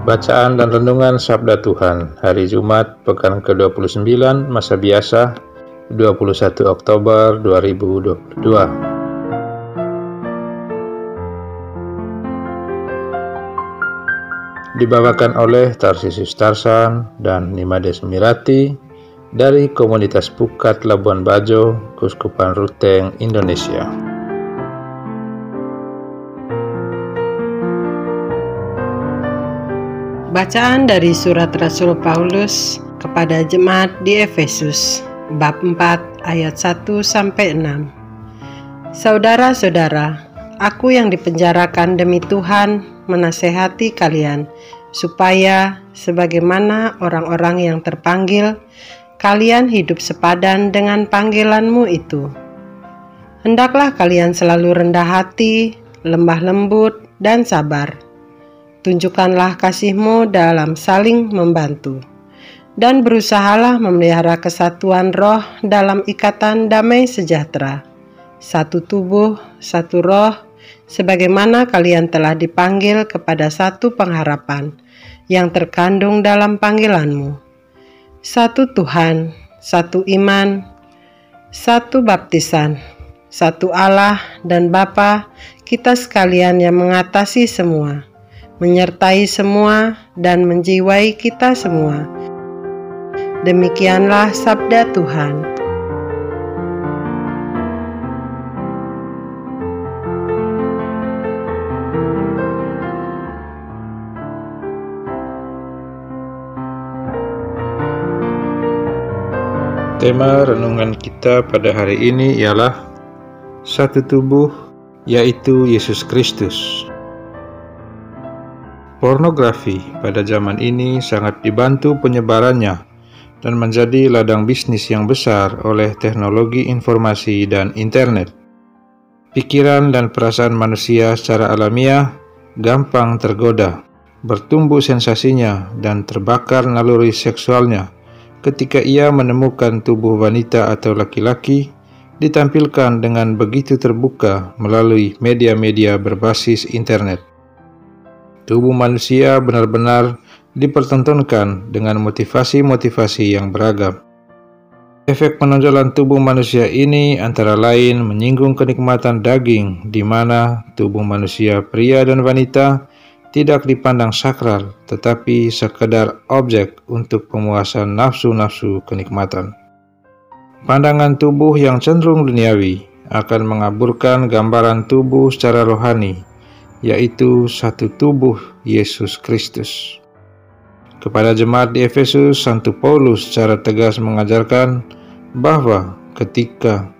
Bacaan dan Renungan Sabda Tuhan Hari Jumat Pekan ke-29 Masa Biasa 21 Oktober 2022 Dibawakan oleh Tarsisius Tarsan dan Nimades Mirati dari Komunitas Pukat Labuan Bajo, Kuskupan Ruteng, Indonesia. Bacaan dari surat Rasul Paulus kepada jemaat di Efesus bab 4 ayat 1 sampai 6. Saudara-saudara, aku yang dipenjarakan demi Tuhan menasehati kalian supaya sebagaimana orang-orang yang terpanggil kalian hidup sepadan dengan panggilanmu itu. Hendaklah kalian selalu rendah hati, lemah lembut, dan sabar Tunjukkanlah kasihmu dalam saling membantu. Dan berusahalah memelihara kesatuan roh dalam ikatan damai sejahtera. Satu tubuh, satu roh, sebagaimana kalian telah dipanggil kepada satu pengharapan yang terkandung dalam panggilanmu. Satu Tuhan, satu iman, satu baptisan, satu Allah dan Bapa kita sekalian yang mengatasi semua menyertai semua dan menjiwai kita semua. Demikianlah sabda Tuhan. Tema renungan kita pada hari ini ialah satu tubuh, yaitu Yesus Kristus. Pornografi pada zaman ini sangat dibantu penyebarannya dan menjadi ladang bisnis yang besar oleh teknologi informasi dan internet. Pikiran dan perasaan manusia secara alamiah gampang tergoda, bertumbuh sensasinya dan terbakar naluri seksualnya ketika ia menemukan tubuh wanita atau laki-laki ditampilkan dengan begitu terbuka melalui media-media berbasis internet tubuh manusia benar-benar dipertontonkan dengan motivasi-motivasi yang beragam. Efek penonjolan tubuh manusia ini antara lain menyinggung kenikmatan daging di mana tubuh manusia pria dan wanita tidak dipandang sakral tetapi sekedar objek untuk pemuasan nafsu-nafsu kenikmatan. Pandangan tubuh yang cenderung duniawi akan mengaburkan gambaran tubuh secara rohani yaitu satu tubuh Yesus Kristus. Kepada jemaat di Efesus, Santo Paulus secara tegas mengajarkan bahwa ketika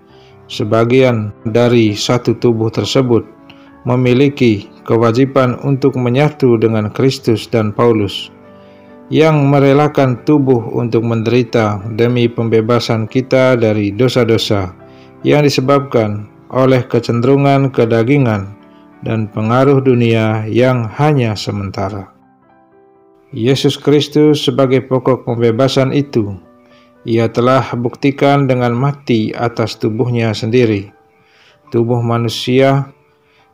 sebagian dari satu tubuh tersebut memiliki kewajiban untuk menyatu dengan Kristus dan Paulus, yang merelakan tubuh untuk menderita demi pembebasan kita dari dosa-dosa yang disebabkan oleh kecenderungan kedagingan dan pengaruh dunia yang hanya sementara. Yesus Kristus sebagai pokok pembebasan itu, ia telah buktikan dengan mati atas tubuhnya sendiri, tubuh manusia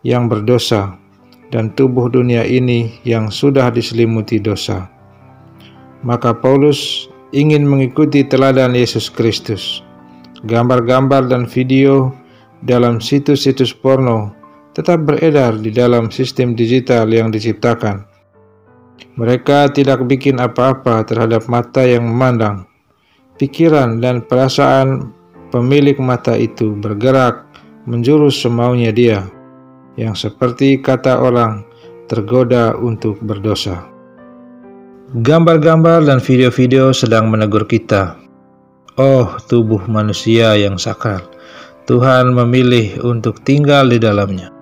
yang berdosa, dan tubuh dunia ini yang sudah diselimuti dosa. Maka Paulus ingin mengikuti teladan Yesus Kristus. Gambar-gambar dan video dalam situs-situs porno tetap beredar di dalam sistem digital yang diciptakan. Mereka tidak bikin apa-apa terhadap mata yang memandang. Pikiran dan perasaan pemilik mata itu bergerak menjurus semaunya dia, yang seperti kata orang tergoda untuk berdosa. Gambar-gambar dan video-video sedang menegur kita. Oh, tubuh manusia yang sakral. Tuhan memilih untuk tinggal di dalamnya.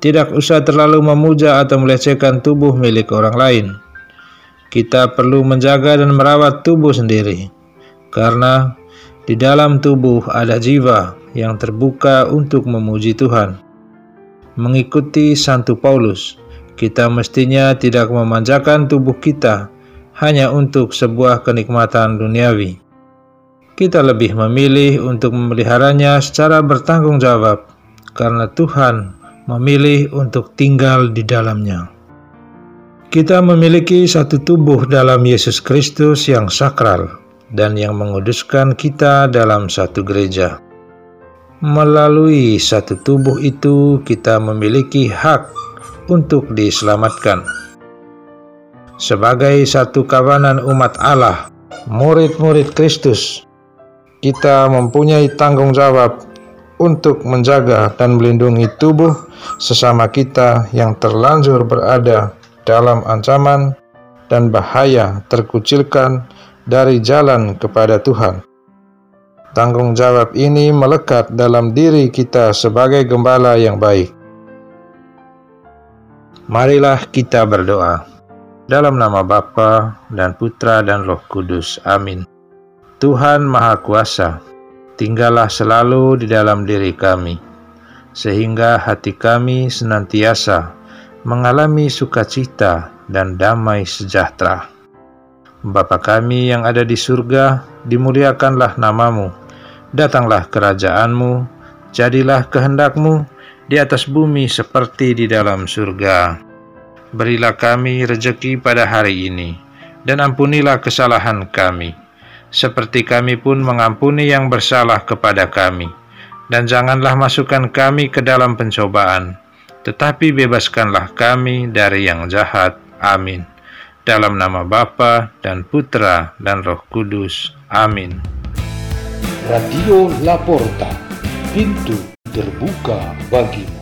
Tidak usah terlalu memuja atau melecehkan tubuh milik orang lain. Kita perlu menjaga dan merawat tubuh sendiri, karena di dalam tubuh ada jiwa yang terbuka untuk memuji Tuhan. Mengikuti Santo Paulus, kita mestinya tidak memanjakan tubuh kita hanya untuk sebuah kenikmatan duniawi. Kita lebih memilih untuk memeliharanya secara bertanggung jawab, karena Tuhan memilih untuk tinggal di dalamnya. Kita memiliki satu tubuh dalam Yesus Kristus yang sakral dan yang menguduskan kita dalam satu gereja. Melalui satu tubuh itu, kita memiliki hak untuk diselamatkan. Sebagai satu kawanan umat Allah, murid-murid Kristus, kita mempunyai tanggung jawab untuk menjaga dan melindungi tubuh sesama kita yang terlanjur berada dalam ancaman dan bahaya terkucilkan dari jalan kepada Tuhan. Tanggung jawab ini melekat dalam diri kita sebagai gembala yang baik. Marilah kita berdoa. Dalam nama Bapa dan Putra dan Roh Kudus. Amin. Tuhan Maha Kuasa, tinggallah selalu di dalam diri kami, sehingga hati kami senantiasa mengalami sukacita dan damai sejahtera. Bapa kami yang ada di surga, dimuliakanlah namamu, datanglah kerajaanmu, jadilah kehendakmu di atas bumi seperti di dalam surga. Berilah kami rejeki pada hari ini, dan ampunilah kesalahan kami, seperti kami pun mengampuni yang bersalah kepada kami. Dan janganlah masukkan kami ke dalam pencobaan, tetapi bebaskanlah kami dari yang jahat. Amin. Dalam nama Bapa dan Putra dan Roh Kudus. Amin. Radio Laporta, pintu terbuka bagimu.